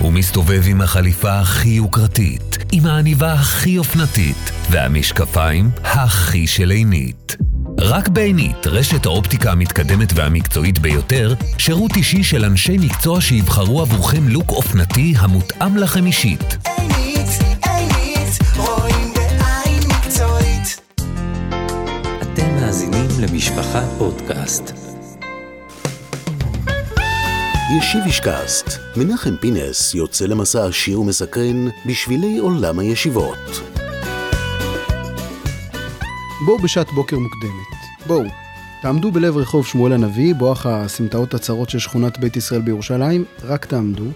הוא מסתובב עם החליפה הכי יוקרתית, עם העניבה הכי אופנתית, והמשקפיים הכי של עינית. רק בעינית, רשת האופטיקה המתקדמת והמקצועית ביותר, שירות אישי של אנשי מקצוע שיבחרו עבורכם לוק אופנתי המותאם לכם אישית. עינית, עינית, רואים בעין מקצועית. אתם מאזינים למשפחה פודקאסט. ישיב אישקאסט, מנחם פינס יוצא למסע עשיר ומסקרן בשבילי עולם הישיבות. בואו בשעת בוקר מוקדמת. בואו. תעמדו בלב רחוב שמואל הנביא, בואך הסמטאות הצרות של שכונת בית ישראל בירושלים, רק תעמדו.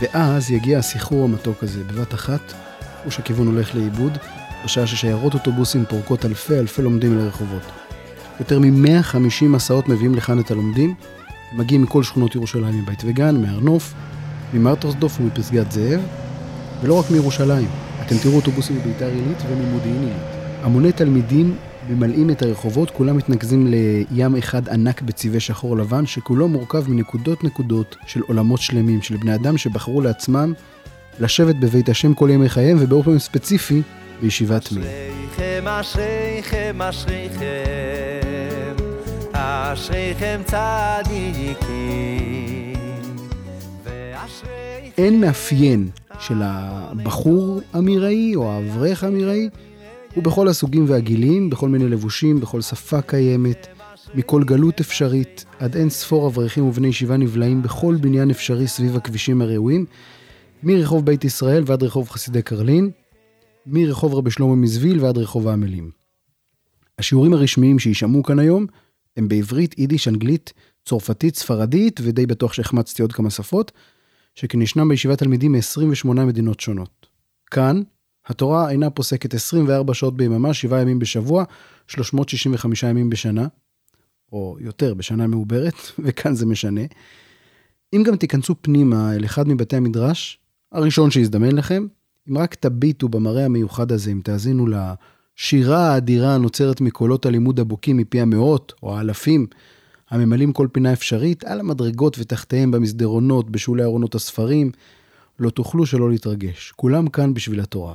ואז יגיע הסחרור המתוק הזה, בבת אחת, או שהכיוון הולך לאיבוד, בשעה ששיירות אוטובוסים פורקות אלפי אלפי לומדים לרחובות. יותר מ-150 מסעות מביאים לכאן את הלומדים, מגיעים מכל שכונות ירושלים, מבית וגן, מהר נוף, ממרטרסדוף ומפסגת זאב, ולא רק מירושלים. אתם תראו אוטובוסים מביתר עילית וממודיעין עילית. המוני תלמידים ממלאים את הרחובות, כולם מתנקזים לים אחד ענק בצבעי שחור לבן, שכולו מורכב מנקודות נקודות של עולמות שלמים, של בני אדם שבחרו לעצמם לשבת בבית השם כל ימי חייהם, ובאופן ספציפי, בישיבת מיר. אשריכם, אשריכם, אשריכם, אשריכם צדיקים, ואשריכם... אין מאפיין של הבחור אמיראי או האברך אמיראי, הוא בכל הסוגים והגילים, בכל מיני לבושים, בכל שפה קיימת, מכל גלות אפשרית, עד אין ספור אברכים ובני ישיבה נבלעים בכל בניין אפשרי סביב הכבישים הראויים, מרחוב בית ישראל ועד רחוב חסידי קרלין, מרחוב רבי שלמה מזוויל ועד רחוב העמלים. השיעורים הרשמיים שיישמעו כאן היום הם בעברית, יידיש, אנגלית, צרפתית, ספרדית, ודי בטוח שהחמצתי עוד כמה שפות, שכן ישנם בישיבת תלמידים מ-28 מדינות שונות. כאן, התורה אינה פוסקת 24 שעות ביממה, 7 ימים בשבוע, 365 ימים בשנה, או יותר בשנה מעוברת, וכאן זה משנה. אם גם תיכנסו פנימה אל אחד מבתי המדרש, הראשון שיזדמן לכם, אם רק תביטו במראה המיוחד הזה, אם תאזינו לשירה האדירה הנוצרת מקולות הלימוד הבוקעים מפי המאות או האלפים, הממלאים כל פינה אפשרית, על המדרגות ותחתיהם במסדרונות, בשולי ארונות הספרים, לא תוכלו שלא להתרגש. כולם כאן בשביל התורה.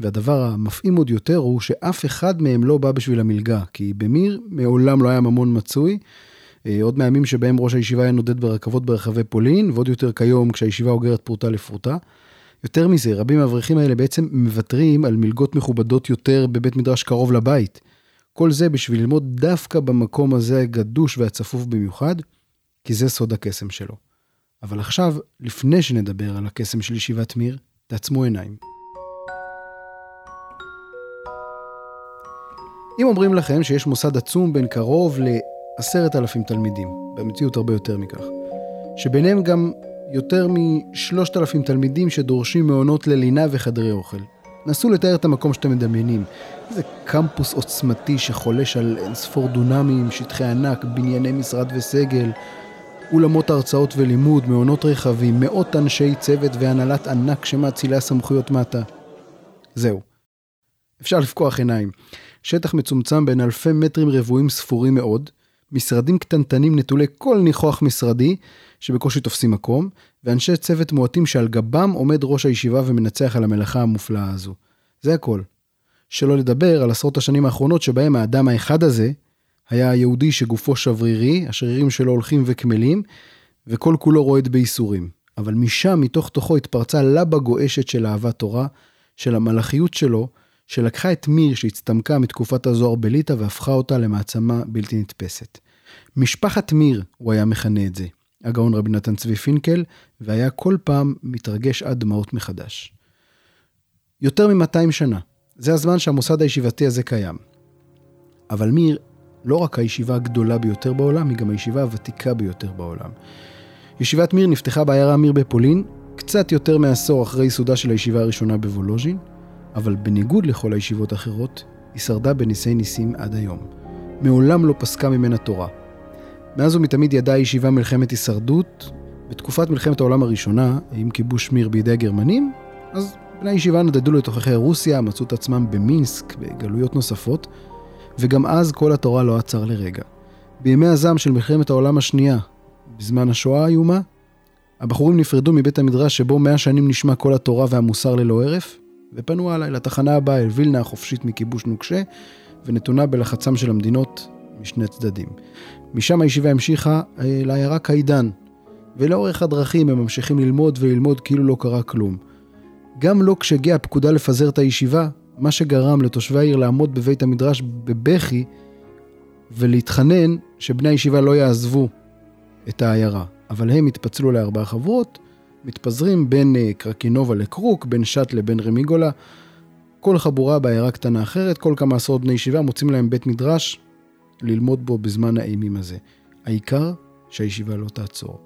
והדבר המפעים עוד יותר הוא שאף אחד מהם לא בא בשביל המלגה, כי במיר מעולם לא היה ממון מצוי. אה, עוד מהימים שבהם ראש הישיבה היה נודד ברכבות ברחבי פולין, ועוד יותר כיום כשהישיבה אוגרת פרוטה לפרוטה. יותר מזה, רבים מהאברכים האלה בעצם מוותרים על מלגות מכובדות יותר בבית מדרש קרוב לבית. כל זה בשביל ללמוד דווקא במקום הזה הגדוש והצפוף במיוחד, כי זה סוד הקסם שלו. אבל עכשיו, לפני שנדבר על הקסם של ישיבת מיר, תעצמו עיניים. אם אומרים לכם שיש מוסד עצום בין קרוב לעשרת אלפים תלמידים, במציאות הרבה יותר מכך, שביניהם גם יותר משלושת אלפים תלמידים שדורשים מעונות ללינה וחדרי אוכל. נסו לתאר את המקום שאתם מדמיינים. איזה קמפוס עוצמתי שחולש על אינספור דונמים, שטחי ענק, בנייני משרד וסגל, אולמות הרצאות ולימוד, מעונות רחבים, מאות אנשי צוות והנהלת ענק שמאצילי הסמכויות מטה. זהו. אפשר לפקוח עיניים. שטח מצומצם בין אלפי מטרים רבועים ספורים מאוד, משרדים קטנטנים נטולי כל ניחוח משרדי, שבקושי תופסים מקום, ואנשי צוות מועטים שעל גבם עומד ראש הישיבה ומנצח על המלאכה המופלאה הזו. זה הכל. שלא לדבר על עשרות השנים האחרונות שבהם האדם האחד הזה היה היהודי שגופו שברירי, השרירים שלו הולכים וקמלים, וכל כולו רועד בייסורים. אבל משם, מתוך תוכו, התפרצה לבה גועשת של אהבת תורה, של המלאכיות שלו, שלקחה את מיר שהצטמקה מתקופת הזוהר בליטא והפכה אותה למעצמה בלתי נתפסת. משפחת מיר, הוא היה מכנה את זה, הגאון רבי נתן צבי פינקל, והיה כל פעם מתרגש עד דמעות מחדש. יותר מ-200 שנה, זה הזמן שהמוסד הישיבתי הזה קיים. אבל מיר, לא רק הישיבה הגדולה ביותר בעולם, היא גם הישיבה הוותיקה ביותר בעולם. ישיבת מיר נפתחה בעיירה מיר בפולין, קצת יותר מעשור אחרי ייסודה של הישיבה הראשונה בוולוז'ין, אבל בניגוד לכל הישיבות האחרות, היא שרדה בניסי ניסים עד היום. מעולם לא פסקה ממנה תורה. מאז ומתמיד ידעה הישיבה מלחמת הישרדות. בתקופת מלחמת העולם הראשונה, עם כיבוש מיר בידי הגרמנים, אז בני הישיבה נדדו לתוככי רוסיה, מצאו את עצמם במינסק, בגלויות נוספות, וגם אז כל התורה לא עצר לרגע. בימי הזעם של מלחמת העולם השנייה, בזמן השואה האיומה, הבחורים נפרדו מבית המדרש שבו מאה שנים נשמע כל התורה והמוסר ללא הרף, ופנו הלאה לתחנה הבאה, אל וילנה החופשית מכיבוש נוקשה, ונתונה בלחצם של המדינות משני צדדים. משם הישיבה המשיכה אה, לעיירה קיידן, ולאורך הדרכים הם ממשיכים ללמוד וללמוד כאילו לא קרה כלום. גם לא כשהגיעה הפקודה לפזר את הישיבה, מה שגרם לתושבי העיר לעמוד בבית המדרש בבכי ולהתחנן שבני הישיבה לא יעזבו את העיירה. אבל הם התפצלו לארבע חבורות, מתפזרים בין אה, קרקינובה לקרוק, בין שט לבין רמיגולה. כל חבורה בעיירה קטנה אחרת, כל כמה עשרות בני ישיבה מוצאים להם בית מדרש ללמוד בו בזמן האימים הזה. העיקר שהישיבה לא תעצור.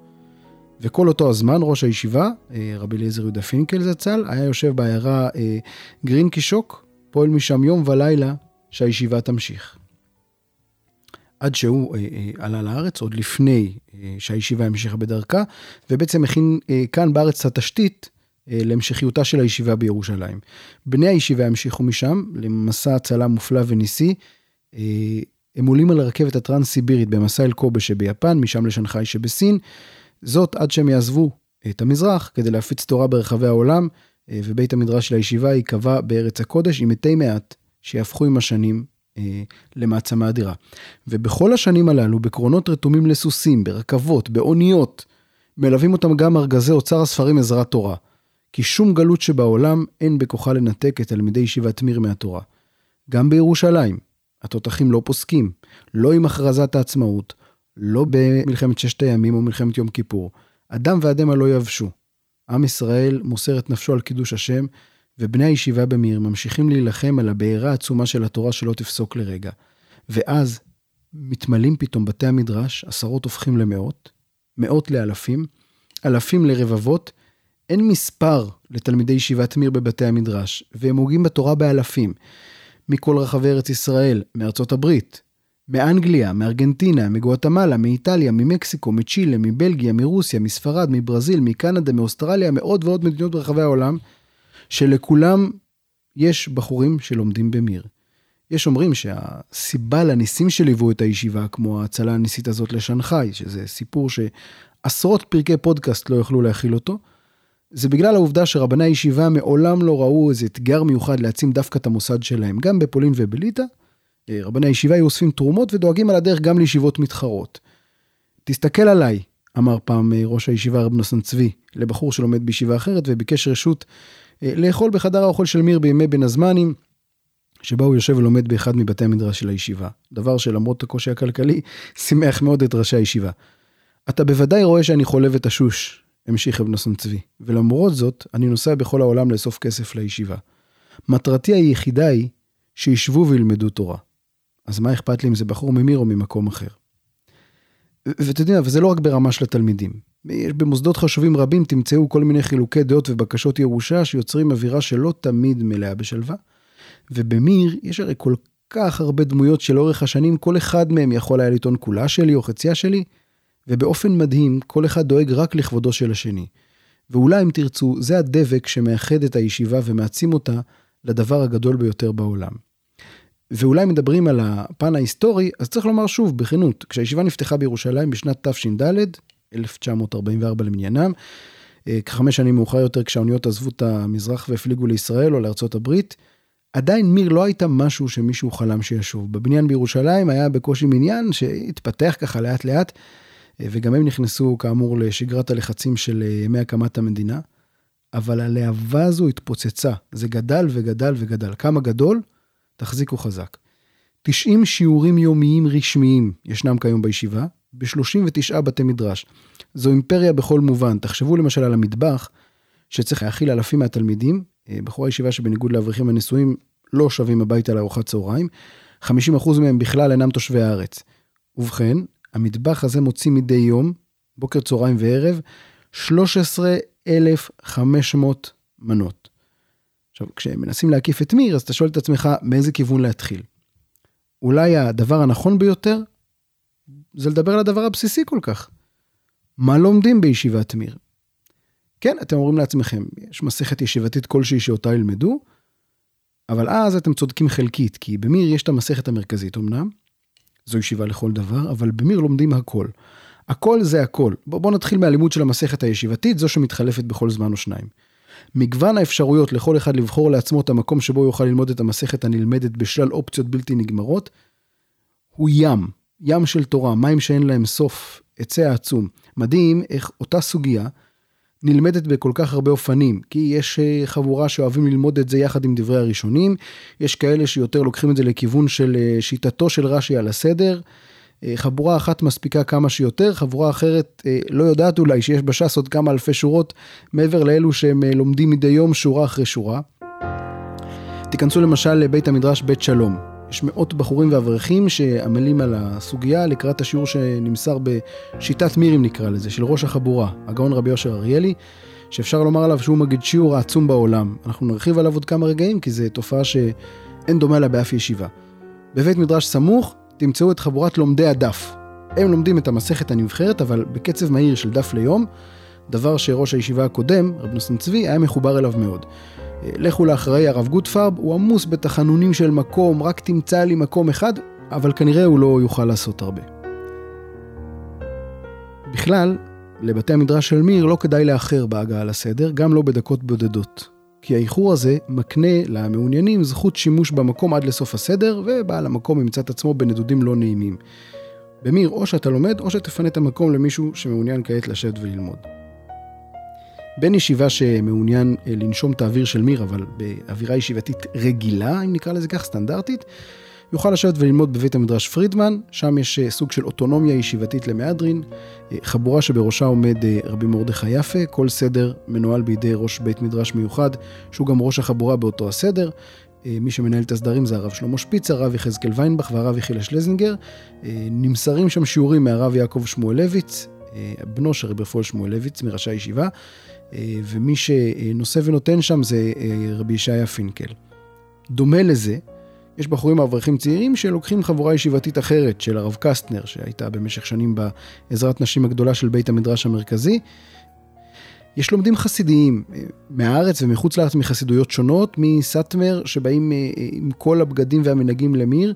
וכל אותו הזמן ראש הישיבה, אה, רבי אליעזר יהודה פינקל זצ"ל, היה יושב בעיירה אה, גרינקישוק, פועל משם יום ולילה שהישיבה תמשיך. עד שהוא אה, אה, עלה לארץ, עוד לפני אה, שהישיבה המשיכה בדרכה, ובעצם הכין אה, כאן בארץ את התשתית אה, להמשכיותה של הישיבה בירושלים. בני הישיבה המשיכו משם למסע הצלה מופלא וניסי. אה, הם עולים על הרכבת הטרנס-סיבירית במסע אל קובה שביפן, משם לשנגחאי שבסין. זאת עד שהם יעזבו את המזרח כדי להפיץ תורה ברחבי העולם, אה, ובית המדרש של הישיבה ייקבע בארץ הקודש עם מתי מעט שיהפכו עם השנים למעצמה אדירה. ובכל השנים הללו, בקרונות רתומים לסוסים, ברכבות, באוניות, מלווים אותם גם ארגזי אוצר הספרים עזרת תורה. כי שום גלות שבעולם אין בכוחה לנתק את תלמידי ישיבת מיר מהתורה. גם בירושלים, התותחים לא פוסקים, לא עם הכרזת העצמאות, לא במלחמת ששת הימים או מלחמת יום כיפור. אדם ואדמה לא יבשו. עם ישראל מוסר את נפשו על קידוש השם, ובני הישיבה במיר ממשיכים להילחם על הבעירה העצומה של התורה שלא תפסוק לרגע. ואז מתמלאים פתאום בתי המדרש, עשרות הופכים למאות, מאות לאלפים, אלפים לרבבות, אין מספר לתלמידי ישיבת מיר בבתי המדרש, והם הוגים בתורה באלפים. מכל רחבי ארץ ישראל, מארצות הברית, מאנגליה, מארגנטינה, מגואטמלה, מאיטליה, ממקסיקו, מצ'ילה, מבלגיה, מרוסיה, מספרד, מברזיל, מקנדה, מאוסטרליה, מעוד ועוד מדינות ברחבי העולם, שלכולם יש בחורים שלומדים במיר. יש אומרים שהסיבה לניסים שליוו את הישיבה, כמו ההצלה הניסית הזאת לשנגחאי, שזה סיפור שעשרות פרקי פודקאסט לא יוכלו להכיל אותו, זה בגלל העובדה שרבני הישיבה מעולם לא ראו איזה אתגר מיוחד להעצים דווקא את המוסד שלהם, גם בפולין ובליטא. אה, רבני הישיבה היו אוספים תרומות ודואגים על הדרך גם לישיבות מתחרות. תסתכל עליי, אמר פעם אה, ראש הישיבה רב נוסן צבי לבחור שלומד בישיבה אחרת וביקש רשות לאכול בחדר האוכל של מיר בימי בין הזמנים, שבה הוא יושב ולומד באחד מבתי המדרש של הישיבה. דבר שלמרות הקושי הכלכלי, שימח מאוד את ראשי הישיבה. אתה בוודאי רואה שאני חולב את השוש, המשיך נוסן צבי, ולמרות זאת, אני נוסע בכל העולם לאסוף כסף לישיבה. מטרתי היחידה היא שישבו וילמדו תורה. אז מה אכפת לי אם זה בחור ממיר או ממקום אחר? ואתה יודע, וזה לא רק ברמה של התלמידים. יש במוסדות חשובים רבים תמצאו כל מיני חילוקי דעות ובקשות ירושה שיוצרים אווירה שלא תמיד מלאה בשלווה. ובמיר יש הרי כל כך הרבה דמויות שלאורך השנים כל אחד מהם יכול היה לטעון כולה שלי או חציה שלי, ובאופן מדהים כל אחד דואג רק לכבודו של השני. ואולי אם תרצו, זה הדבק שמאחד את הישיבה ומעצים אותה לדבר הגדול ביותר בעולם. ואולי מדברים על הפן ההיסטורי, אז צריך לומר שוב, בכנות, כשהישיבה נפתחה בירושלים בשנת תש"ד, 1944 למניינם, אה, כחמש שנים מאוחר יותר כשהאוניות עזבו את המזרח והפליגו לישראל או לארצות הברית, עדיין מיר לא הייתה משהו שמישהו חלם שישוב. בבניין בירושלים היה בקושי מניין שהתפתח ככה לאט לאט, אה, וגם הם נכנסו כאמור לשגרת הלחצים של אה, ימי הקמת המדינה, אבל הלהבה הזו התפוצצה, זה גדל וגדל וגדל. כמה גדול? תחזיקו חזק. 90 שיעורים יומיים רשמיים ישנם כיום בישיבה, ב-39 בתי מדרש. זו אימפריה בכל מובן. תחשבו למשל על המטבח, שצריך להאכיל אלפים מהתלמידים, אה, בחורי ישיבה שבניגוד לאברכים הנשואים לא שבים הביתה לארוחת צהריים, 50% מהם בכלל אינם תושבי הארץ. ובכן, המטבח הזה מוציא מדי יום, בוקר, צהריים וערב, 13,500 מנות. עכשיו, כשמנסים להקיף את מיר, אז אתה שואל את עצמך מאיזה כיוון להתחיל. אולי הדבר הנכון ביותר זה לדבר על הדבר הבסיסי כל כך. מה לומדים בישיבת מיר? כן, אתם אומרים לעצמכם, יש מסכת ישיבתית כלשהי שאותה ילמדו, אבל אז אתם צודקים חלקית, כי במיר יש את המסכת המרכזית אמנם, זו ישיבה לכל דבר, אבל במיר לומדים הכל. הכל זה הכל. בוא, בוא נתחיל מהלימוד של המסכת הישיבתית, זו שמתחלפת בכל זמן או שניים. מגוון האפשרויות לכל אחד לבחור לעצמו את המקום שבו יוכל ללמוד את המסכת הנלמדת בשלל אופציות בלתי נגמרות, הוא ים, ים של תורה, מים שאין להם סוף, היצע עצום. מדהים איך אותה סוגיה נלמדת בכל כך הרבה אופנים, כי יש אה, חבורה שאוהבים ללמוד את זה יחד עם דברי הראשונים, יש כאלה שיותר לוקחים את זה לכיוון של אה, שיטתו של רש"י על הסדר, אה, חבורה אחת מספיקה כמה שיותר, חבורה אחרת לא יודעת אולי שיש בש"ס עוד כמה אלפי שורות מעבר לאלו שהם לומדים מדי יום שורה אחרי שורה. תיכנסו למשל לבית המדרש בית שלום, יש מאות בחורים ואברכים שעמלים על הסוגיה לקראת השיעור שנמסר בשיטת מירים נקרא לזה, של ראש החבורה, הגאון רבי יושר אריאלי, שאפשר לומר עליו שהוא מגיד שיעור העצום בעולם. אנחנו נרחיב עליו עוד כמה רגעים, כי זו תופעה שאין דומה לה באף ישיבה. בבית מדרש סמוך תמצאו את חבורת לומדי הדף. הם לומדים את המסכת הנבחרת, אבל בקצב מהיר של דף ליום, דבר שראש הישיבה הקודם, רב נוסן צבי, היה מחובר אליו מאוד. לכו לאחראי הרב גוטפרב, הוא עמוס בתחנונים של מקום, רק תמצא לי מקום אחד, אבל כנראה הוא לא יוכל לעשות הרבה. בכלל, לבתי המדרש של מיר לא כדאי לאחר בהגעה לסדר, גם לא בדקות בודדות. כי האיחור הזה מקנה למעוניינים זכות שימוש במקום עד לסוף הסדר, ובעל המקום ימצא את עצמו בנדודים לא נעימים. במיר, או שאתה לומד, או שתפנה את המקום למישהו שמעוניין כעת לשבת וללמוד. בן ישיבה שמעוניין אה, לנשום את האוויר של מיר, אבל באווירה ישיבתית רגילה, אם נקרא לזה כך, סטנדרטית, יוכל לשבת וללמוד בבית המדרש פרידמן, שם יש אה, סוג של אוטונומיה ישיבתית למהדרין, אה, חבורה שבראשה עומד רבי מרדכי יפה, כל סדר מנוהל בידי ראש בית מדרש מיוחד, שהוא גם ראש החבורה באותו הסדר. מי שמנהל את הסדרים זה הרב שלמה שפיצר, הרב יחזקאל ויינבך והרב יחילה שלזינגר. נמסרים שם שיעורים מהרב יעקב שמואלביץ, בנו של רבי רפואל שמואלביץ, מראשי הישיבה. אה, ומי שנושא ונותן שם זה אה, רבי ישעיה פינקל. דומה לזה, יש בחורים אברכים צעירים שלוקחים חבורה ישיבתית אחרת של הרב קסטנר, שהייתה במשך שנים בעזרת נשים הגדולה של בית המדרש המרכזי. יש לומדים חסידיים אה, מהארץ ומחוץ לארץ מחסידויות שונות, מסאטמר שבאים עם כל הבגדים והמנהגים למיר.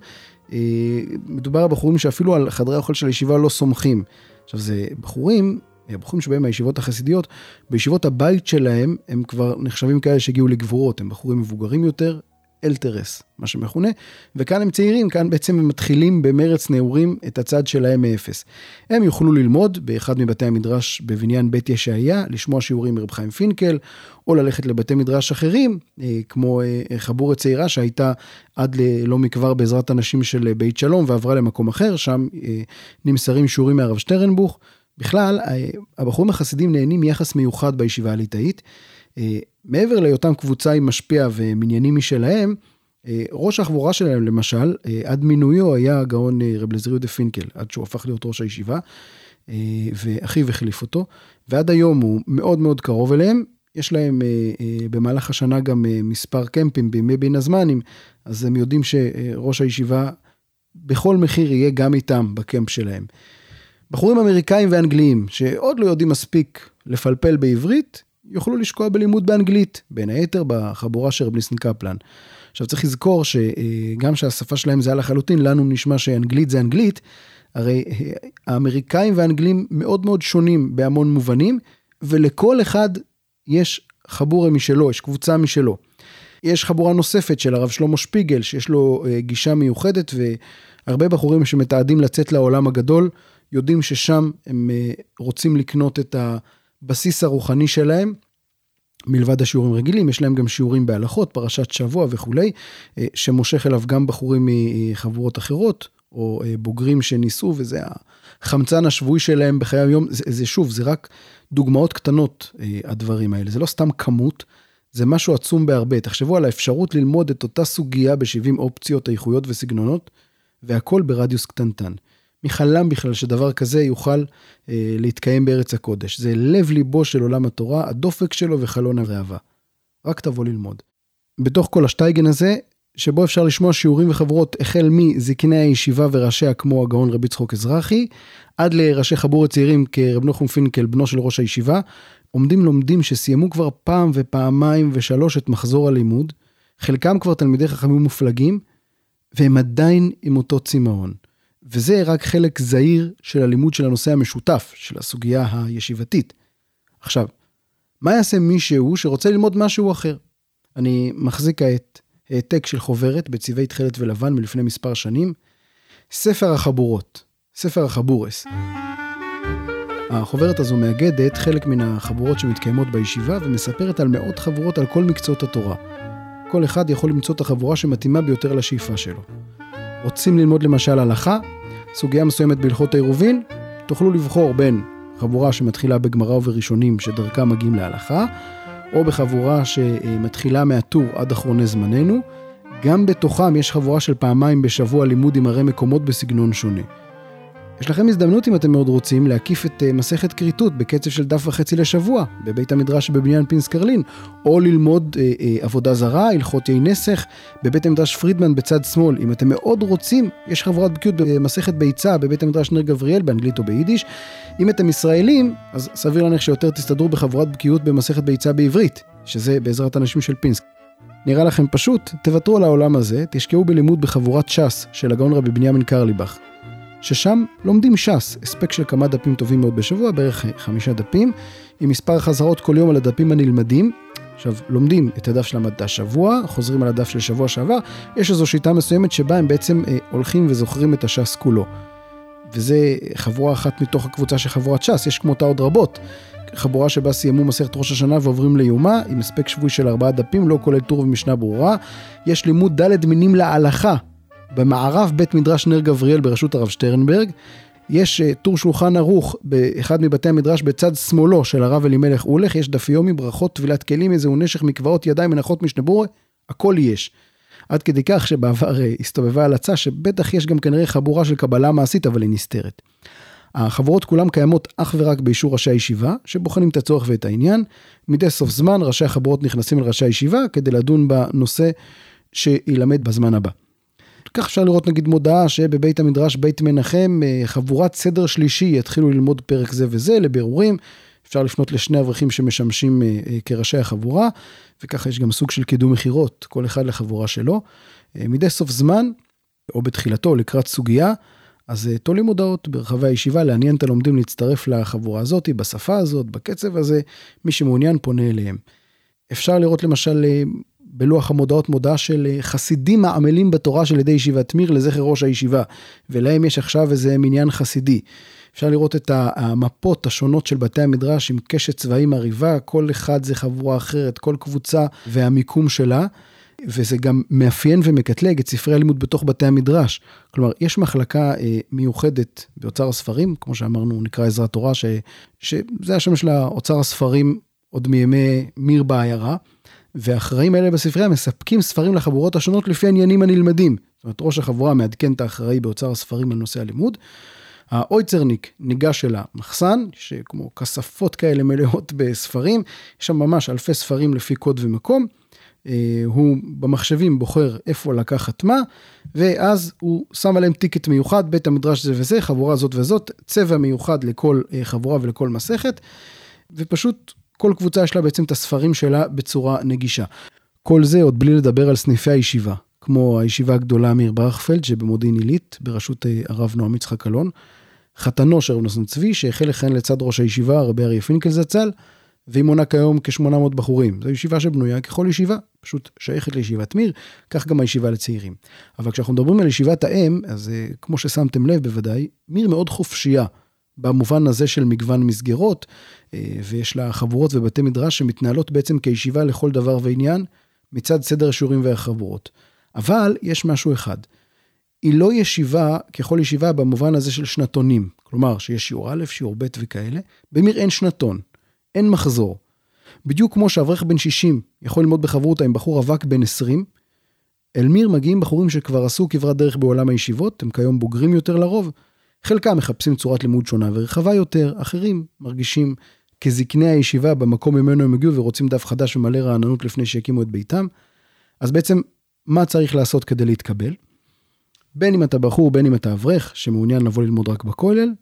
מדובר על בחורים שאפילו על חדרי האוכל של הישיבה לא סומכים. עכשיו זה בחורים הבחורים שבהם הישיבות החסידיות, בישיבות הבית שלהם הם כבר נחשבים כאלה שהגיעו לגבורות, הם בחורים מבוגרים יותר, אלתרס, מה שמכונה, וכאן הם צעירים, כאן בעצם הם מתחילים במרץ נעורים את הצד שלהם מאפס. הם יוכלו ללמוד באחד מבתי המדרש בבניין בית ישעיה, לשמוע שיעורים מרב חיים פינקל, או ללכת לבתי מדרש אחרים, אה, כמו אה, חבורת צעירה שהייתה עד לא מכבר בעזרת אנשים של בית שלום ועברה למקום אחר, שם אה, נמסרים שיעורים מהרב שטרנבוך. בכלל, הבחורים החסידים נהנים מיחס מיוחד בישיבה הליטאית. אה, מעבר להיותם קבוצה עם משפיע ומניינים משלהם, אה, ראש החבורה שלהם למשל, אה, עד מינויו היה הגאון רב לזר יהודה פינקל, עד שהוא הפך להיות ראש הישיבה, ואחיו החליף אותו, ועד היום הוא מאוד מאוד קרוב אליהם. יש להם במהלך השנה גם מספר קמפים בימי בין הזמנים, אז הם יודעים שראש הישיבה בכל מחיר יהיה גם איתם בקמפ שלהם. בחורים אמריקאים ואנגליים שעוד לא יודעים מספיק לפלפל בעברית, יוכלו לשקוע בלימוד באנגלית, בין היתר בחבורה של רב ניסן קפלן. עכשיו צריך לזכור שגם שהשפה שלהם זהה לחלוטין, לנו נשמע שאנגלית זה אנגלית, הרי האמריקאים והאנגלים מאוד מאוד שונים בהמון מובנים, ולכל אחד יש חבורה משלו, יש קבוצה משלו. יש חבורה נוספת של הרב שלמה שפיגל, שיש לו אה, גישה מיוחדת, והרבה בחורים שמתעדים לצאת לעולם הגדול, יודעים ששם הם אה, רוצים לקנות את הבסיס הרוחני שלהם. מלבד השיעורים רגילים, יש להם גם שיעורים בהלכות, פרשת שבוע וכולי, אה, שמושך אליו גם בחורים מחבורות אחרות, או אה, בוגרים שניסו, וזה החמצן השבועי שלהם בחיי היום. זה, זה שוב, זה רק דוגמאות קטנות, הדברים האלה. זה לא סתם כמות, זה משהו עצום בהרבה. תחשבו על האפשרות ללמוד את אותה סוגיה ב-70 אופציות, איכויות וסגנונות, והכל ברדיוס קטנטן. מי חלם בכלל שדבר כזה יוכל אה, להתקיים בארץ הקודש. זה לב ליבו של עולם התורה, הדופק שלו וחלון הראווה. רק תבוא ללמוד. בתוך כל השטייגן הזה, שבו אפשר לשמוע שיעורים וחברות החל מזקני הישיבה וראשיה כמו הגאון רבי צחוק אזרחי, עד לראשי חבורת צעירים כרב נחום פינקל, בנו של ראש הישיבה, עומדים לומדים שסיימו כבר פעם ופעמיים ושלוש את מחזור הלימוד, חלקם כבר תלמידי חכמים מופלגים, והם עדיין עם אותו צמאון. וזה רק חלק זעיר של הלימוד של הנושא המשותף, של הסוגיה הישיבתית. עכשיו, מה יעשה מישהו שרוצה ללמוד משהו אחר? אני מחזיק כעת העתק של חוברת בצבעי תכלת ולבן מלפני מספר שנים, ספר החבורות, ספר החבורס. החוברת הזו מאגדת חלק מן החבורות שמתקיימות בישיבה ומספרת על מאות חבורות על כל מקצועות התורה. כל אחד יכול למצוא את החבורה שמתאימה ביותר לשאיפה שלו. רוצים ללמוד למשל הלכה, סוגיה מסוימת בהלכות העירובין, תוכלו לבחור בין חבורה שמתחילה בגמרא ובראשונים שדרכה מגיעים להלכה, או בחבורה שמתחילה מהטור עד אחרוני זמננו. גם בתוכם יש חבורה של פעמיים בשבוע לימוד עם הרי מקומות בסגנון שונה. יש לכם הזדמנות אם אתם מאוד רוצים להקיף את אה, מסכת כריתות בקצב של דף וחצי לשבוע בבית המדרש בבניין פינסקרלין, או ללמוד אה, אה, עבודה זרה, הלכות יי נסך, בבית המדרש פרידמן בצד שמאל. אם אתם מאוד רוצים, יש חברת בקיאות במסכת ביצה בבית המדרש נר גבריאל באנגלית או ביידיש. אם אתם ישראלים, אז סביר להניח שיותר תסתדרו בחברת בקיאות במסכת ביצה בעברית, שזה בעזרת אנשים של פינסק. נראה לכם פשוט? תוותרו על העולם הזה, תשקעו בלימוד בחבורת ש"ס של הגאון רבי בנימין קרליבך. ששם לומדים ש"ס, הספק של כמה דפים טובים מאוד בשבוע, בערך חמישה דפים, עם מספר חזרות כל יום על הדפים הנלמדים. עכשיו, לומדים את הדף שלמדת השבוע, חוזרים על הדף של שבוע שעבר, יש איזו שיטה מסוימת שבה הם בעצם אה, הולכים וזוכרים את הש"ס כולו. וזה חבורה אחת מתוך הקבוצה של חבורת ש"ס, יש כמותה עוד רבות. חבורה שבה סיימו מסכת ראש השנה ועוברים ליומה, עם הספק שבועי של ארבעה דפים, לא כולל טור ומשנה ברורה. יש לימוד ד' מינים להלכה, במערב בית מדרש נר גבריאל בראשות הרב שטרנברג. יש uh, טור שולחן ערוך באחד מבתי המדרש בצד שמאלו של הרב אלימלך אולך, יש דף יומי, ברכות, טבילת כלים, איזהו נשך, מקוואות, ידיים, מנחות, משנבורי, הכל יש. עד כדי כך שבעבר uh, הסתובבה הלצה שבטח יש גם כנראה חבורה של קבלה מעשית, אבל היא נסתרת. החבורות כולן קיימות אך ורק באישור ראשי הישיבה, שבוחנים את הצורך ואת העניין. מדי סוף זמן ראשי החבורות נכנסים אל ראשי הישיבה כדי לדון בנושא שיילמד בזמן הבא. כך אפשר לראות נגיד מודעה שבבית המדרש בית מנחם, אה, חבורת סדר שלישי יתחילו ללמוד פרק זה וזה לבירורים. אפשר לפנות לשני אברכים שמשמשים אה, אה, כראשי החבורה, וככה יש גם סוג של קידום מכירות, כל אחד לחבורה שלו. מדי סוף זמן, או בתחילתו, לקראת סוגיה, אז תולים הודעות ברחבי הישיבה לעניין את הלומדים להצטרף לחבורה הזאת, בשפה הזאת, בקצב הזה, מי שמעוניין פונה אליהם. אפשר לראות למשל בלוח המודעות מודעה של אה, חסידים העמלים בתורה של ידי ישיבת מיר לזכר ראש הישיבה, ולהם יש עכשיו איזה מניין חסידי. אפשר לראות את המפות השונות של בתי המדרש עם קשת צבעים מרהיבה, כל אחד זה חבורה אחרת, כל קבוצה והמיקום שלה. וזה גם מאפיין ומקטלג את ספרי הלימוד בתוך בתי המדרש. כלומר, יש מחלקה אה, מיוחדת באוצר הספרים, כמו שאמרנו, נקרא עזרת תורה, ש, שזה השם של אוצר הספרים עוד מימי מיר בעיירה. והאחראים האלה בספרייה מספקים ספרים לחבורות השונות לפי העניינים הנלמדים. זאת אומרת, ראש החבורה מעדכן את האחראי באוצר הספרים על נושא הלימוד. האויצרניק ניגש אל המחסן, שכמו כספות כאלה מלאות בספרים, יש שם ממש אלפי ספרים לפי קוד ומקום. אה, הוא במחשבים בוחר איפה לקחת מה, ואז הוא שם עליהם טיקט מיוחד, בית המדרש זה וזה, חבורה זאת וזאת, צבע מיוחד לכל אה, חבורה ולכל מסכת, ופשוט כל קבוצה יש לה בעצם את הספרים שלה בצורה נגישה. כל זה עוד בלי לדבר על סניפי הישיבה, כמו הישיבה הגדולה מאיר ברכפלד שבמודיעין עילית, בראשות אה, הרב נועם יצחק אלון, חתנו של רב נוסן צבי, שהחל לכהן לצד ראש הישיבה, רבי אריה פינקל זצ"ל, והיא מונה כיום כ-800 בחורים. זו ישיבה שבנויה ככל ישיבה, פשוט שייכת לישיבת מיר, כך גם הישיבה לצעירים. אבל כשאנחנו מדברים על ישיבת האם, אז אה, כמו ששמתם לב בוודאי, מיר מאוד חופשייה. במובן הזה של מגוון מסגרות, אה, ויש לה חבורות ובתי מדרש שמתנהלות בעצם כישיבה לכל דבר ועניין, מצד סדר השיעורים והחבורות. אבל יש משהו אחד, היא לא ישיבה ככל ישיבה במובן הזה של שנתונים, כלומר שיש שיעור א', שיעור ב' וכאלה, במיר אין שנתון, אין מחזור. בדיוק כמו שאברך בן 60 יכול ללמוד בחברותה עם בחור רווק בן 20, אל מיר מגיעים בחורים שכבר עשו כברת דרך בעולם הישיבות, הם כיום בוגרים יותר לרוב, חלקם מחפשים צורת לימוד שונה ורחבה יותר, אחרים מרגישים כזקני הישיבה במקום ממנו הם הגיעו ורוצים דף חדש ומלא רעננות לפני שיקימו את ביתם. אז בעצם, מה צריך לעשות כדי להתקבל? בין אם אתה בחור, בין אם אתה אברך, שמעוניין לבוא ללמוד רק בכולל,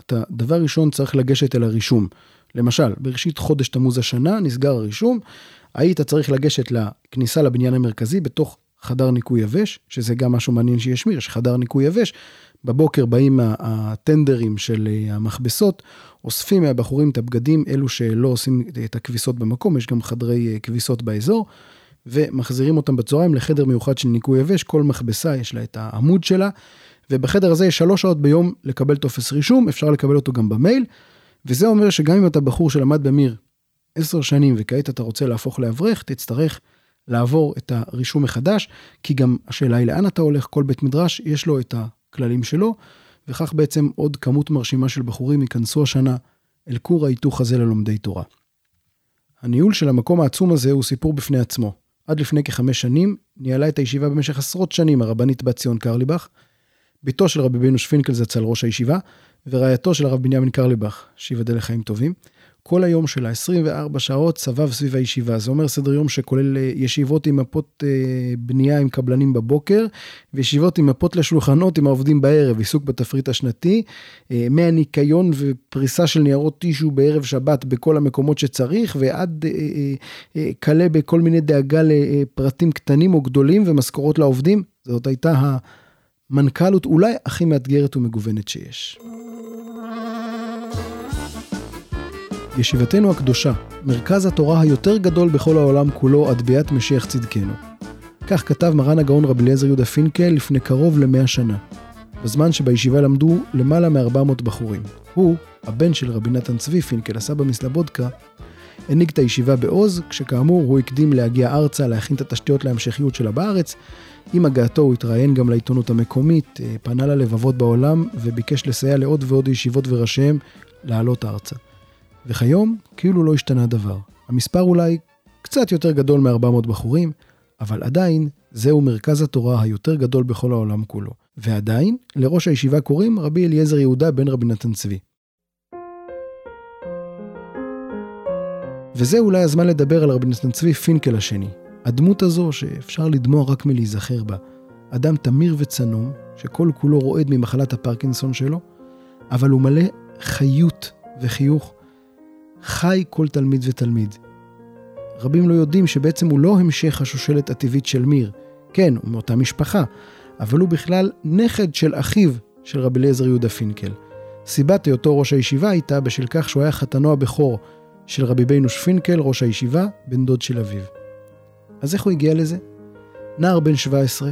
אתה דבר ראשון צריך לגשת אל הרישום. למשל, בראשית חודש תמוז השנה נסגר הרישום, היית צריך לגשת לכניסה לבניין המרכזי בתוך חדר ניקוי יבש, שזה גם משהו מעניין שיש מיר, יש חדר ניקוי יבש. בבוקר באים הטנדרים של אה, המכבסות, אוספים מהבחורים את הבגדים, אלו שלא עושים את הכביסות במקום, יש גם חדרי אה, כביסות באזור, ומחזירים אותם בצהריים לחדר מיוחד של ניקוי יבש, כל מכבסה יש לה את העמוד שלה, ובחדר הזה יש שלוש שעות ביום לקבל טופס רישום, אפשר לקבל אותו גם במייל, וזה אומר שגם אם אתה בחור שלמד במיר עשר שנים וכעת אתה רוצה להפוך לאברך, תצטרך לעבור את הרישום מחדש, כי גם השאלה היא לאן אתה הולך, כל בית מדרש יש לו את הכללים שלו, וכך בעצם עוד כמות מרשימה של בחורים ייכנסו השנה אל כור ההיתוך הזה ללומדי תורה. הניהול של המקום העצום הזה הוא סיפור בפני עצמו. עד לפני כחמש שנים ניהלה את הישיבה במשך עשרות שנים הרבנית בת ציון קרליבך, בתו של רבי בינוש פינקל זצ"ל ראש הישיבה, ורעייתו של הרב בנימין קרליבך, שיבדל לחיים טובים. כל היום שלה, 24 שעות, סבב סביב הישיבה. זה אומר סדר יום שכולל אה, ישיבות עם מפות אה, בנייה עם קבלנים בבוקר, וישיבות עם מפות לשולחנות עם העובדים בערב, עיסוק בתפריט השנתי, אה, מהניקיון ופריסה של ניירות טישו בערב שבת בכל המקומות שצריך, ועד כלה בכל מיני דאגה לפרטים קטנים או גדולים ומשכורות לעובדים. זאת הייתה המנכ"לות אולי הכי מאתגרת ומגוונת שיש. ישיבתנו הקדושה, מרכז התורה היותר גדול בכל העולם כולו עד ביאת משיח צדקנו. כך כתב מרן הגאון רבי אליעזר יהודה פינקל לפני קרוב למאה שנה, בזמן שבישיבה למדו למעלה מ-400 בחורים. הוא, הבן של רבי נתן צבי פינקל, הסבא מסלבודקה, הנהיג את הישיבה בעוז, כשכאמור הוא הקדים להגיע ארצה להכין את התשתיות להמשכיות שלה בארץ. עם הגעתו הוא התראיין גם לעיתונות המקומית, אה, פנה ללבבות בעולם וביקש לסייע לעוד ועוד ישיבות וראשיהם לעלות ארצה. וכיום כאילו לא השתנה דבר. המספר אולי קצת יותר גדול מ-400 בחורים, אבל עדיין זהו מרכז התורה היותר גדול בכל העולם כולו. ועדיין, לראש הישיבה קוראים רבי אליעזר יהודה בן רבי נתן צבי. וזה אולי הזמן לדבר על רבי נתן צבי פינקל השני. הדמות הזו שאפשר לדמוע רק מלהיזכר בה. אדם תמיר וצנום, שכל כולו רועד ממחלת הפרקינסון שלו, אבל הוא מלא חיות וחיוך, חי כל תלמיד ותלמיד. רבים לא יודעים שבעצם הוא לא המשך השושלת הטבעית של מיר. כן, הוא מאותה משפחה, אבל הוא בכלל נכד של אחיו של רבי אליעזר יהודה פינקל. סיבת היותו ראש הישיבה הייתה בשל כך שהוא היה חתנו הבכור של רבי בינוש פינקל, ראש הישיבה, בן דוד של אביו. אז איך הוא הגיע לזה? נער בן 17,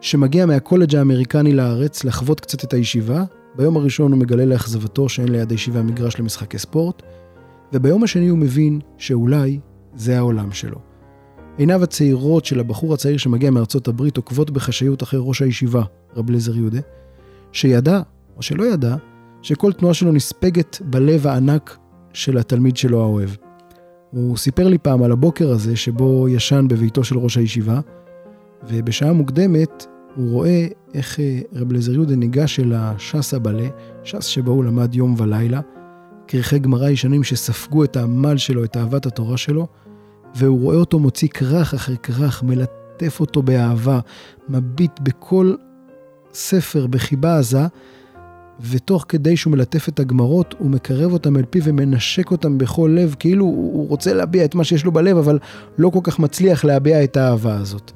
שמגיע מהקולג' האמריקני לארץ לחוות קצת את הישיבה, ביום הראשון הוא מגלה לאכזבתו שאין ליד הישיבה מגרש למשחקי ספורט, וביום השני הוא מבין שאולי זה העולם שלו. עיניו הצעירות של הבחור הצעיר שמגיע מארצות הברית עוקבות בחשאיות אחרי ראש הישיבה, רב לזר יהודה, שידע, או שלא ידע, שכל תנועה שלו נספגת בלב הענק של התלמיד שלו האוהב. הוא סיפר לי פעם על הבוקר הזה שבו ישן בביתו של ראש הישיבה, ובשעה מוקדמת הוא רואה איך אה, רב לזר יהודה ניגש אל הש"ס הבלה, ש"ס שבו הוא למד יום ולילה, כרכי גמרא ישנים שספגו את העמל שלו, את אהבת התורה שלו, והוא רואה אותו מוציא כרך אחר כרך, מלטף אותו באהבה, מביט בכל ספר בחיבה עזה, ותוך כדי שהוא מלטף את הגמרות, הוא מקרב אותם אל פיו ומנשק אותם בכל לב, כאילו הוא רוצה להביע את מה שיש לו בלב, אבל לא כל כך מצליח להביע את האהבה הזאת.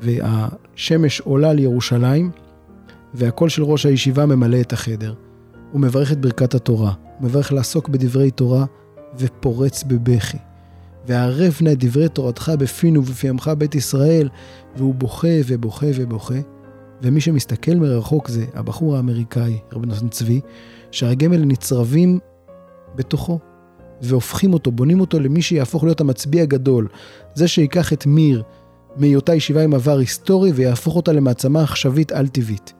והשמש עולה לירושלים, והקול של ראש הישיבה ממלא את החדר. הוא מברך את ברכת התורה, הוא מברך לעסוק בדברי תורה ופורץ בבכי. וערב נא את דברי תורתך בפינו ובפי עמך בית ישראל, והוא בוכה ובוכה ובוכה. ומי שמסתכל מרחוק זה הבחור האמריקאי, רבי נותן צבי, שהרגעים האלה נצרבים בתוכו, והופכים אותו, בונים אותו למי שיהפוך להיות המצביא הגדול. זה שיקח את מיר מהיותה ישיבה עם עבר היסטורי ויהפוך אותה למעצמה עכשווית על-טבעית.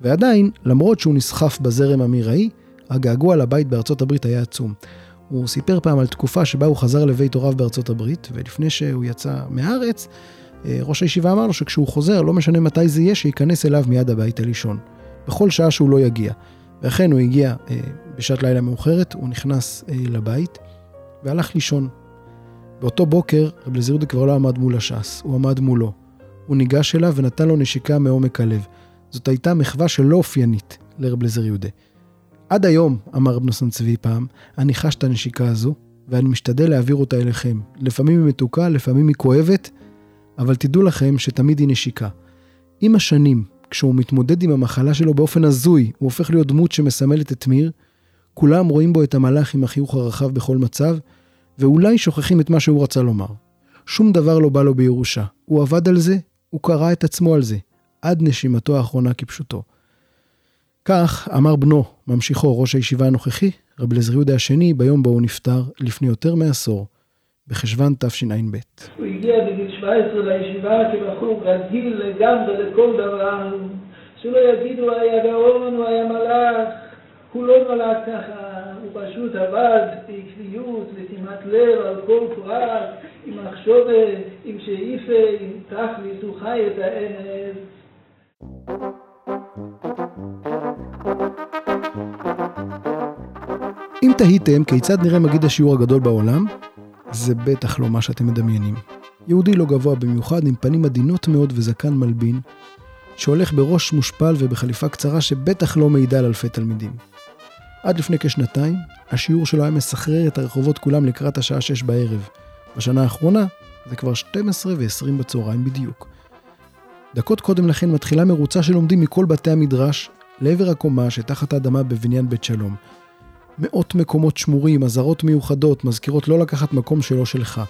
ועדיין, למרות שהוא נסחף בזרם המיראי, הגעגוע לבית בארצות הברית היה עצום. הוא סיפר פעם על תקופה שבה הוא חזר לבית הוריו בארצות הברית, ולפני שהוא יצא מהארץ, אה, ראש הישיבה אמר לו שכשהוא חוזר, לא משנה מתי זה יהיה, שייכנס אליו מיד הביתה לישון. בכל שעה שהוא לא יגיע. ואכן הוא הגיע אה, בשעת לילה מאוחרת, הוא נכנס אה, לבית והלך לישון. באותו בוקר, רב לזירודה כבר לא עמד מול הש"ס, הוא עמד מולו. הוא ניגש אליו ונתן לו נשיקה מעומק הלב. זאת הייתה מחווה שלא אופיינית לרב לזר יהודה. עד היום, אמר רב נוסן צבי פעם, אני חש את הנשיקה הזו, ואני משתדל להעביר אותה אליכם. לפעמים היא מתוקה, לפעמים היא כואבת, אבל תדעו לכם שתמיד היא נשיקה. עם השנים, כשהוא מתמודד עם המחלה שלו באופן הזוי, הוא הופך להיות דמות שמסמלת את מיר, כולם רואים בו את המלאך עם החיוך הרחב בכל מצב, ואולי שוכחים את מה שהוא רצה לומר. שום דבר לא בא לו בירושה. הוא עבד על זה, הוא קרא את עצמו על זה, עד נשימתו האחרונה כפשוטו. כך אמר בנו, ממשיכו, ראש הישיבה הנוכחי, רב אליעזר יהודה השני, ביום בו הוא נפטר, לפני יותר מעשור, בחשוון תשע"ב. הוא הגיע בגיל 17 לישיבה כבחור רגיל לגמרי לכל דבר, שלא יגידו היה גאון, הוא היה מלאך, הוא לא נולד ככה, הוא פשוט עבד בעקביות, בשימת לב על כל פרט, עם מחשובת, עם שאיפה, עם תכלית, הוא חי את האמת. אם תהיתם כיצד נראה מגיד השיעור הגדול בעולם, זה בטח לא מה שאתם מדמיינים. יהודי לא גבוה במיוחד, עם פנים עדינות מאוד וזקן מלבין, שהולך בראש מושפל ובחליפה קצרה שבטח לא מעידה על אלפי תלמידים. עד לפני כשנתיים, השיעור שלו היה מסחרר את הרחובות כולם לקראת השעה שש בערב. בשנה האחרונה, זה כבר 12 ו-20 בצהריים בדיוק. דקות קודם לכן מתחילה מרוצה של לומדים מכל בתי המדרש לעבר הקומה שתחת האדמה בבניין בית שלום. מאות מקומות שמורים, אזהרות מיוחדות, מזכירות לא לקחת מקום שלא שלך.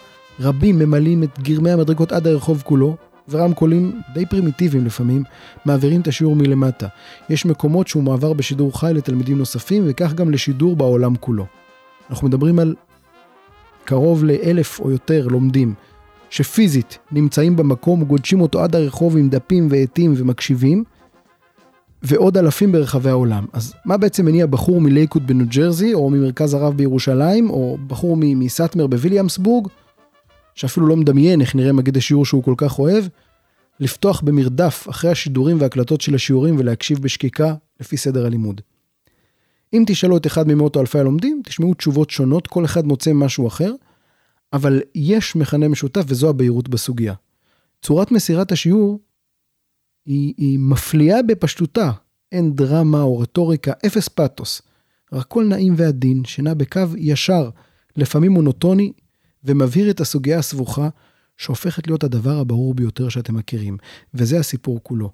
רבים ממלאים את גרמי המדרגות עד הרחוב כולו, ורמקולים די פרימיטיביים לפעמים, מעבירים את השיעור מלמטה. יש מקומות שהוא מעבר בשידור חי לתלמידים נוספים, וכך גם לשידור בעולם כולו. אנחנו מדברים על קרוב לאלף או יותר לומדים, שפיזית נמצאים במקום, גודשים אותו עד הרחוב עם דפים ועטים ומקשיבים, ועוד אלפים ברחבי העולם. אז מה בעצם מניע בחור מלייקוד בניו ג'רזי, או ממרכז הרב בירושלים, או בחור מסאטמר בוויליאמסבורג, שאפילו לא מדמיין איך נראה מגיד השיעור שהוא כל כך אוהב, לפתוח במרדף אחרי השידורים והקלטות של השיעורים ולהקשיב בשקיקה לפי סדר הלימוד. אם תשאלו את אחד ממאות אלפי הלומדים, תשמעו תשובות שונות, כל אחד מוצא משהו אחר, אבל יש מכנה משותף וזו הבהירות בסוגיה. צורת מסירת השיעור היא, היא מפליאה בפשטותה, אין דרמה או רטוריקה, אפס. רק קול נעים ועדין, שנע בקו ישר, לפעמים מונוטוני, ומבהיר את הסוגיה הסבוכה, שהופכת להיות הדבר הברור ביותר שאתם מכירים, וזה הסיפור כולו.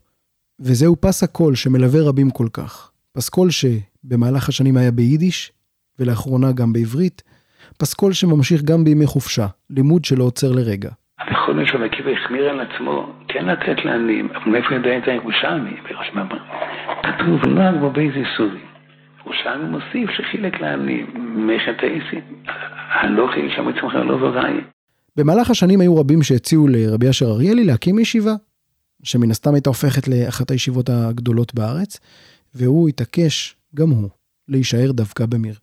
וזהו פס הקול שמלווה רבים כל כך. פסקול שבמהלך השנים היה ביידיש, ולאחרונה גם בעברית, פסקול שממשיך גם בימי חופשה, לימוד שלא עוצר לרגע. להיות שרבי עקיבא החמיר על עצמו, כן לתת לעניים, אבל מאיפה יודע את הירושלמי? כתוב, נוהג בו באיזה סורי. ירושלמי מוסיף שחילק לעניים, מלאכת האיסי, הלוכי שם מצמחה לא זורעי. במהלך השנים היו רבים שהציעו לרבי אשר אריאלי להקים ישיבה, שמן הסתם הייתה הופכת לאחת הישיבות הגדולות בארץ, והוא התעקש, גם הוא, להישאר דווקא במיר.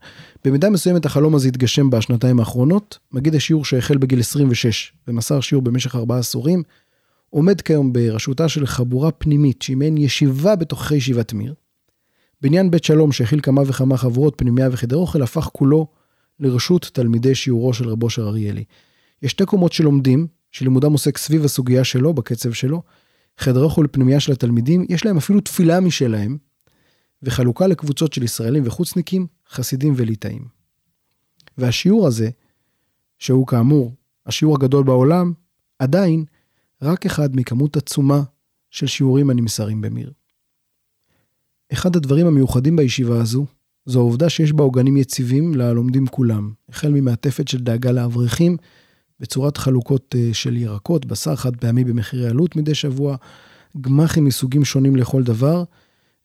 במידה מסוימת החלום הזה התגשם בשנתיים האחרונות, מגיד השיעור שהחל בגיל 26 ומסר שיעור במשך ארבעה עשורים, עומד כיום בראשותה של חבורה פנימית שהיא מעין ישיבה בתוככי ישיבת מיר. בניין בית שלום שהכיל כמה וכמה חבורות פנימיה וחדר אוכל הפך כולו לרשות תלמידי שיעורו של רבו של אריאלי. יש שתי קומות שלומדים, שלימודם עוסק סביב הסוגיה שלו, בקצב שלו. חדר אוכל פנימיה של התלמידים, יש להם אפילו תפילה משלהם, וחלוקה לקבוצות של ישראלים וחוצניקים, חסידים וליטאים. והשיעור הזה, שהוא כאמור השיעור הגדול בעולם, עדיין רק אחד מכמות עצומה של שיעורים הנמסרים במיר. אחד הדברים המיוחדים בישיבה הזו, זו העובדה שיש בה עוגנים יציבים ללומדים כולם, החל ממעטפת של דאגה לאברכים, בצורת חלוקות אה, של ירקות, בשר חד פעמי במחירי עלות מדי שבוע, גמחים מסוגים שונים לכל דבר,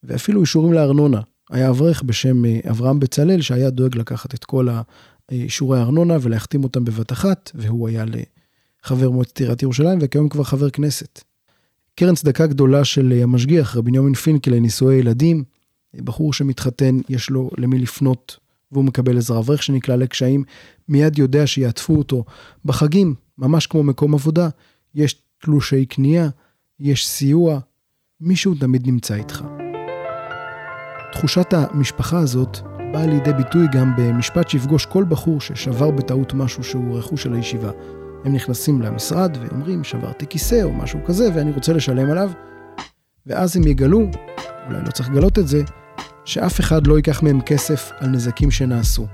ואפילו אישורים לארנונה. היה אברך בשם אה, אברהם בצלאל, שהיה דואג לקחת את כל אישורי הארנונה ולהחתים אותם בבת אחת, והוא היה לחבר מועצת עיריית ירושלים, וכיום כבר חבר כנסת. קרן צדקה גדולה של אה, המשגיח, רבי ניומין פינקל, לנישואי ילדים. בחור שמתחתן, יש לו למי לפנות, והוא מקבל עזרה. אברך שנקלע לקשיים, מיד יודע שיעטפו אותו. בחגים, ממש כמו מקום עבודה, יש תלושי קנייה, יש סיוע, מישהו תמיד נמצא איתך. תחושת המשפחה הזאת באה לידי ביטוי גם במשפט שיפגוש כל בחור ששבר בטעות משהו שהוא רכוש של הישיבה. הם נכנסים למשרד ואומרים, שברתי כיסא או משהו כזה ואני רוצה לשלם עליו, ואז הם יגלו, אולי לא צריך לגלות את זה, שאף אחד לא ייקח מהם כסף על נזקים שנעשו.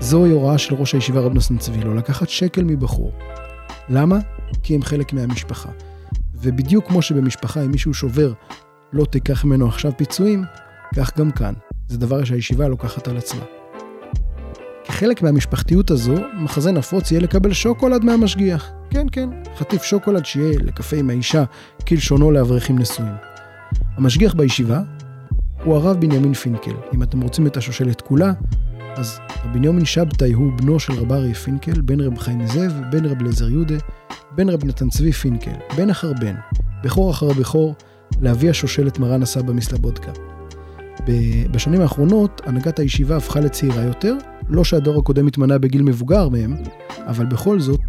זוהי הוראה של ראש הישיבה רב נוסן צבי, לא לקחת שקל מבחור. למה? כי הם חלק מהמשפחה. ובדיוק כמו שבמשפחה אם מישהו שובר, לא תיקח ממנו עכשיו פיצויים, כך גם כאן. זה דבר שהישיבה לוקחת על עצמה. כחלק מהמשפחתיות הזו, מחזה נפוץ יהיה לקבל שוקולד מהמשגיח. כן, כן, חטיף שוקולד שיהיה לקפה עם האישה, כלשונו לאברכים נשואים. המשגיח בישיבה הוא הרב בנימין פינקל. אם אתם רוצים את השושלת כולה, אז רב בנימין שבתאי הוא בנו של רב אריה פינקל, בן רב חיים זאב, בן רב אליעזר יהודה, בן רב נתן צבי פינקל, בן אחר בן, בכור אחר בכור, לאבי השושלת מרן הסבא מסלבודקה. בשנים האחרונות הנהגת הישיבה הפכה לצעירה יותר, לא שהדור הקודם התמנה בגיל מבוגר מהם, אבל בכל זאת,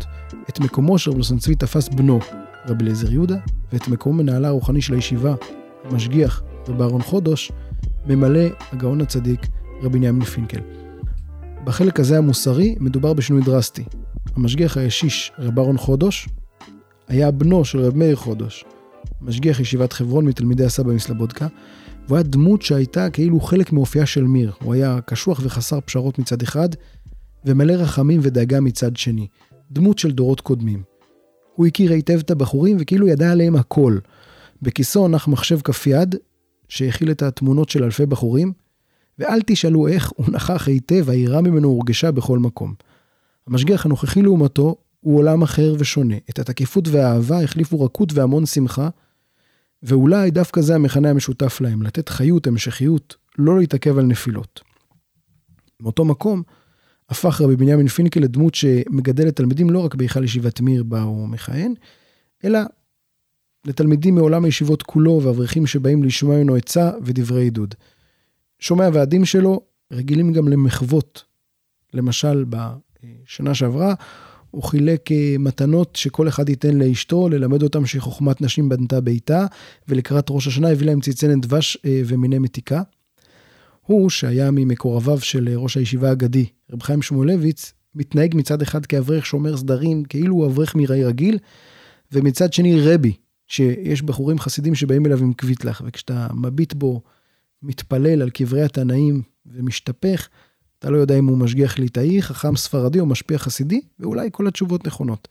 את מקומו של רב צבי תפס בנו, רבי אליעזר יהודה, ואת מקומו מנהלה הרוחני של הישיבה, המשגיח, רבי אהרון חודש, ממלא הגאון הצדיק, רבי בנימין פינקל. בחלק הזה המוסרי מדובר בשינוי דרסטי. המשגיח הישיש, רב אהרון חודש, היה בנו של רב מאיר חודש, משגיח ישיבת חברון מתלמידי הסבא מסלבודקה, והוא היה דמות שהייתה כאילו חלק מאופייה של מיר. הוא היה קשוח וחסר פשרות מצד אחד, ומלא רחמים ודאגה מצד שני. דמות של דורות קודמים. הוא הכיר היטב את הבחורים וכאילו ידע עליהם הכל. בכיסו נח מחשב כף יד, שהכיל את התמונות של אלפי בחורים, ואל תשאלו איך, הוא נכח היטב, היראה ממנו הורגשה בכל מקום. המשגיח הנוכחי לעומתו הוא עולם אחר ושונה. את התקיפות והאהבה החליפו רכות והמון שמחה, ואולי דווקא זה המכנה המשותף להם, לתת חיות, המשכיות, לא להתעכב על נפילות. מאותו מקום, הפך רבי בנימין פינקל לדמות שמגדלת תלמידים לא רק בהיכל ישיבת מיר בה הוא מכהן, אלא לתלמידים מעולם הישיבות כולו ואברכים שבאים לשמוע ממנו עצה ודברי עידוד. שומע הוועדים שלו רגילים גם למחוות. למשל, בשנה שעברה הוא חילק אה, מתנות שכל אחד ייתן לאשתו, ללמד אותם שחוכמת נשים בנתה ביתה, ולקראת ראש השנה הביא להם צלצלת דבש אה, ומיני מתיקה. הוא, שהיה ממקורביו של אה, ראש הישיבה האגדי, רב חיים שמואלביץ, מתנהג מצד אחד כאברך שומר סדרים, כאילו הוא אברך מראי רגיל, ומצד שני רבי, שיש בחורים חסידים שבאים אליו עם קוויטלח, וכשאתה מביט בו, מתפלל על קברי התנאים ומשתפך, אתה לא יודע אם הוא משגיח ליטאי, חכם ספרדי או משפיע חסידי, ואולי כל התשובות נכונות.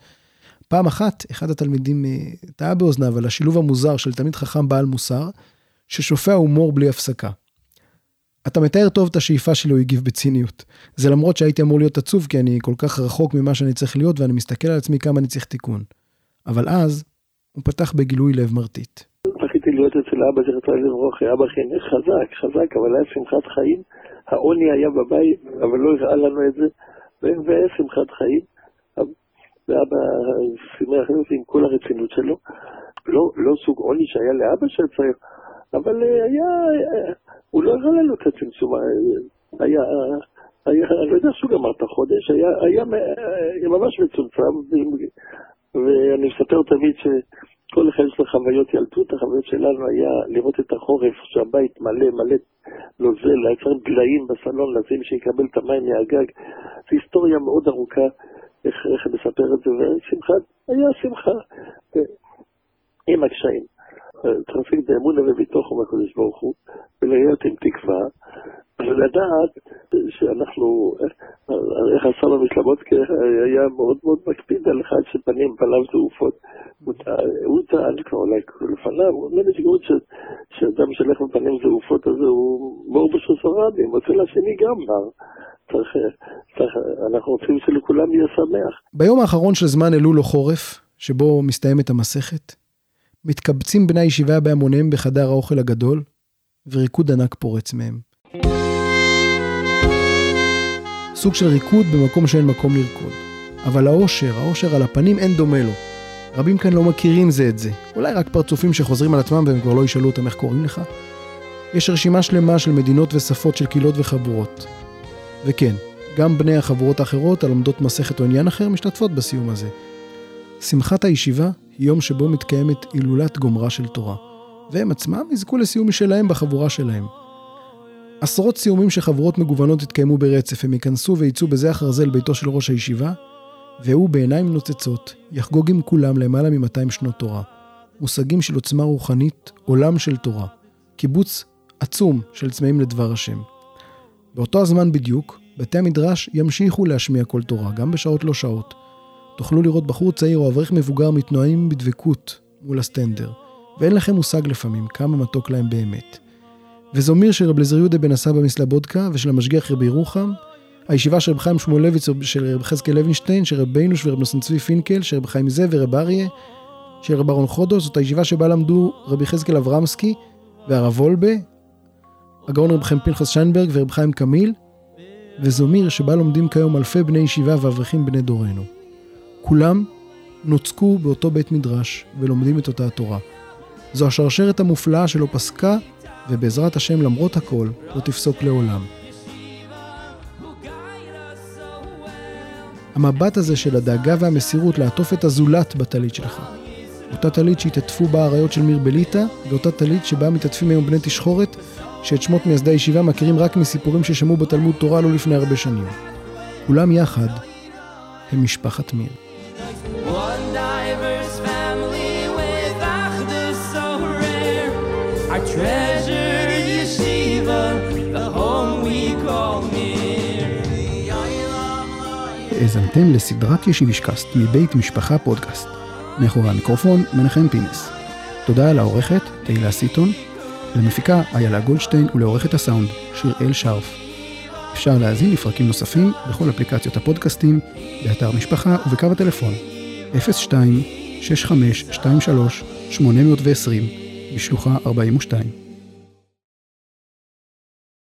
פעם אחת, אחד התלמידים אה, טעה באוזניו על השילוב המוזר של תלמיד חכם בעל מוסר, ששופע הומור בלי הפסקה. אתה מתאר טוב את השאיפה שלי, הוא הגיב בציניות. זה למרות שהייתי אמור להיות עצוב, כי אני כל כך רחוק ממה שאני צריך להיות, ואני מסתכל על עצמי כמה אני צריך תיקון. אבל אז, הוא פתח בגילוי לב מרטיט. זכיתי להיות אצל אבא זכרתו לברוך, אבא חינך חזק, חזק, אבל היה שמחת חיים. העוני היה בבית, אבל לא הראה לנו את זה, והיה שמחת חיים. ואבא שימח אותי עם כל הרצינות שלו. לא, לא סוג עוני שהיה לאבא שצריך, אבל היה, הוא לא הראה לנו את הצמצום. היה, היה, אני לא יודע שהוא גמר את החודש, היה, היה ממש מצומצם, ואני מספר תמיד ש... כל אחד יש לו חוויות ילדות, החוויות שלנו היה לראות את החורף, שהבית מלא מלא נוזל, היה צריך דליים בסלון, לשים שיקבל את המים מהגג. זו היסטוריה מאוד ארוכה, איך, איך לספר את זה, ושמחה, היה שמחה עם הקשיים. צריך להשיג באמונה ובתוכו מהקדוש ברוך הוא, ולהיות עם תקווה, ולדעת שאנחנו, איך הסבא מסלבודקה היה מאוד מאוד מקפיד על אחד שפנים פניו זעופות. הוא טען כבר אולי לפניו, הוא אומר לי שאדם שהולך בפנים זעופות הזה הוא בור בשוסרבים, אצל השני גם צריך, אנחנו רוצים שלכולם יהיה שמח. ביום האחרון של זמן אלול או חורף, שבו מסתיימת המסכת, מתקבצים בני הישיבה בהמוניהם בחדר האוכל הגדול, וריקוד ענק פורץ מהם. סוג של ריקוד במקום שאין מקום לרקוד. אבל האושר, האושר על הפנים אין דומה לו. רבים כאן לא מכירים זה את זה. אולי רק פרצופים שחוזרים על עצמם והם כבר לא ישאלו אותם איך קוראים לך. יש רשימה שלמה של מדינות ושפות של קהילות וחבורות. וכן, גם בני החבורות האחרות הלומדות מסכת או עניין אחר משתתפות בסיום הזה. שמחת הישיבה יום שבו מתקיימת הילולת גומרה של תורה, והם עצמם יזכו לסיום משלהם בחבורה שלהם. עשרות סיומים של חבורות מגוונות יתקיימו ברצף, הם ייכנסו ויצאו בזה אחר זה לביתו של ראש הישיבה, והוא בעיניים נוצצות יחגוג עם כולם למעלה מ-200 שנות תורה. מושגים של עוצמה רוחנית, עולם של תורה. קיבוץ עצום של צמאים לדבר השם. באותו הזמן בדיוק, בתי המדרש ימשיכו להשמיע כל תורה, גם בשעות לא שעות. תוכלו לראות בחור צעיר או אברך מבוגר מתנועים בדבקות מול הסטנדר, ואין לכם מושג לפעמים כמה מתוק להם באמת. וזומיר של רב לזר יהודה בן הסבא מסלבודקה ושל המשגיח רבי ירוחם, הישיבה של רב חיים שמואלביץ של רב חזקאל לוינשטיין, של רב בינוש ורב נוסן צבי פינקל, של רב חיים זאב ורב אריה, של רב אהרון חודו, זאת הישיבה שבה למדו רבי חזקאל אברמסקי והרב וולבה, הגאון רב חיים פנחס שיינברג ורב חיים קמיל, וזומיר שבה לומדים כיום אלפי בני ישיבה ואברכים בני דורנו. כולם נוצקו באותו בית מדרש ולומדים את אותה התורה. זו השרשרת המופלאה שלא פסקה, ובעזרת השם למרות הכל לא תפסוק לעולם. המבט הזה של הדאגה והמסירות לעטוף את הזולת בטלית שלך. אותה טלית שהתעטפו בה האריות של מיר בליטא, ואותה טלית שבה מתעטפים היום בני תשחורת, שאת שמות מייסדי הישיבה מכירים רק מסיפורים ששמעו בתלמוד תורה לא לפני הרבה שנים. כולם יחד הם משפחת מיר. האזנתם לסדרת ישיבישקאסט מבית משפחה פודקאסט. מאחורי המיקרופון מנחם פינס. תודה לעורכת תהילה סיטון, למפיקה איילה גולדשטיין ולעורכת הסאונד שיראל שרף. אפשר להאזין לפרקים נוספים בכל אפליקציות הפודקאסטים, באתר משפחה ובקו הטלפון 02-6523-820 בשלוחה 42.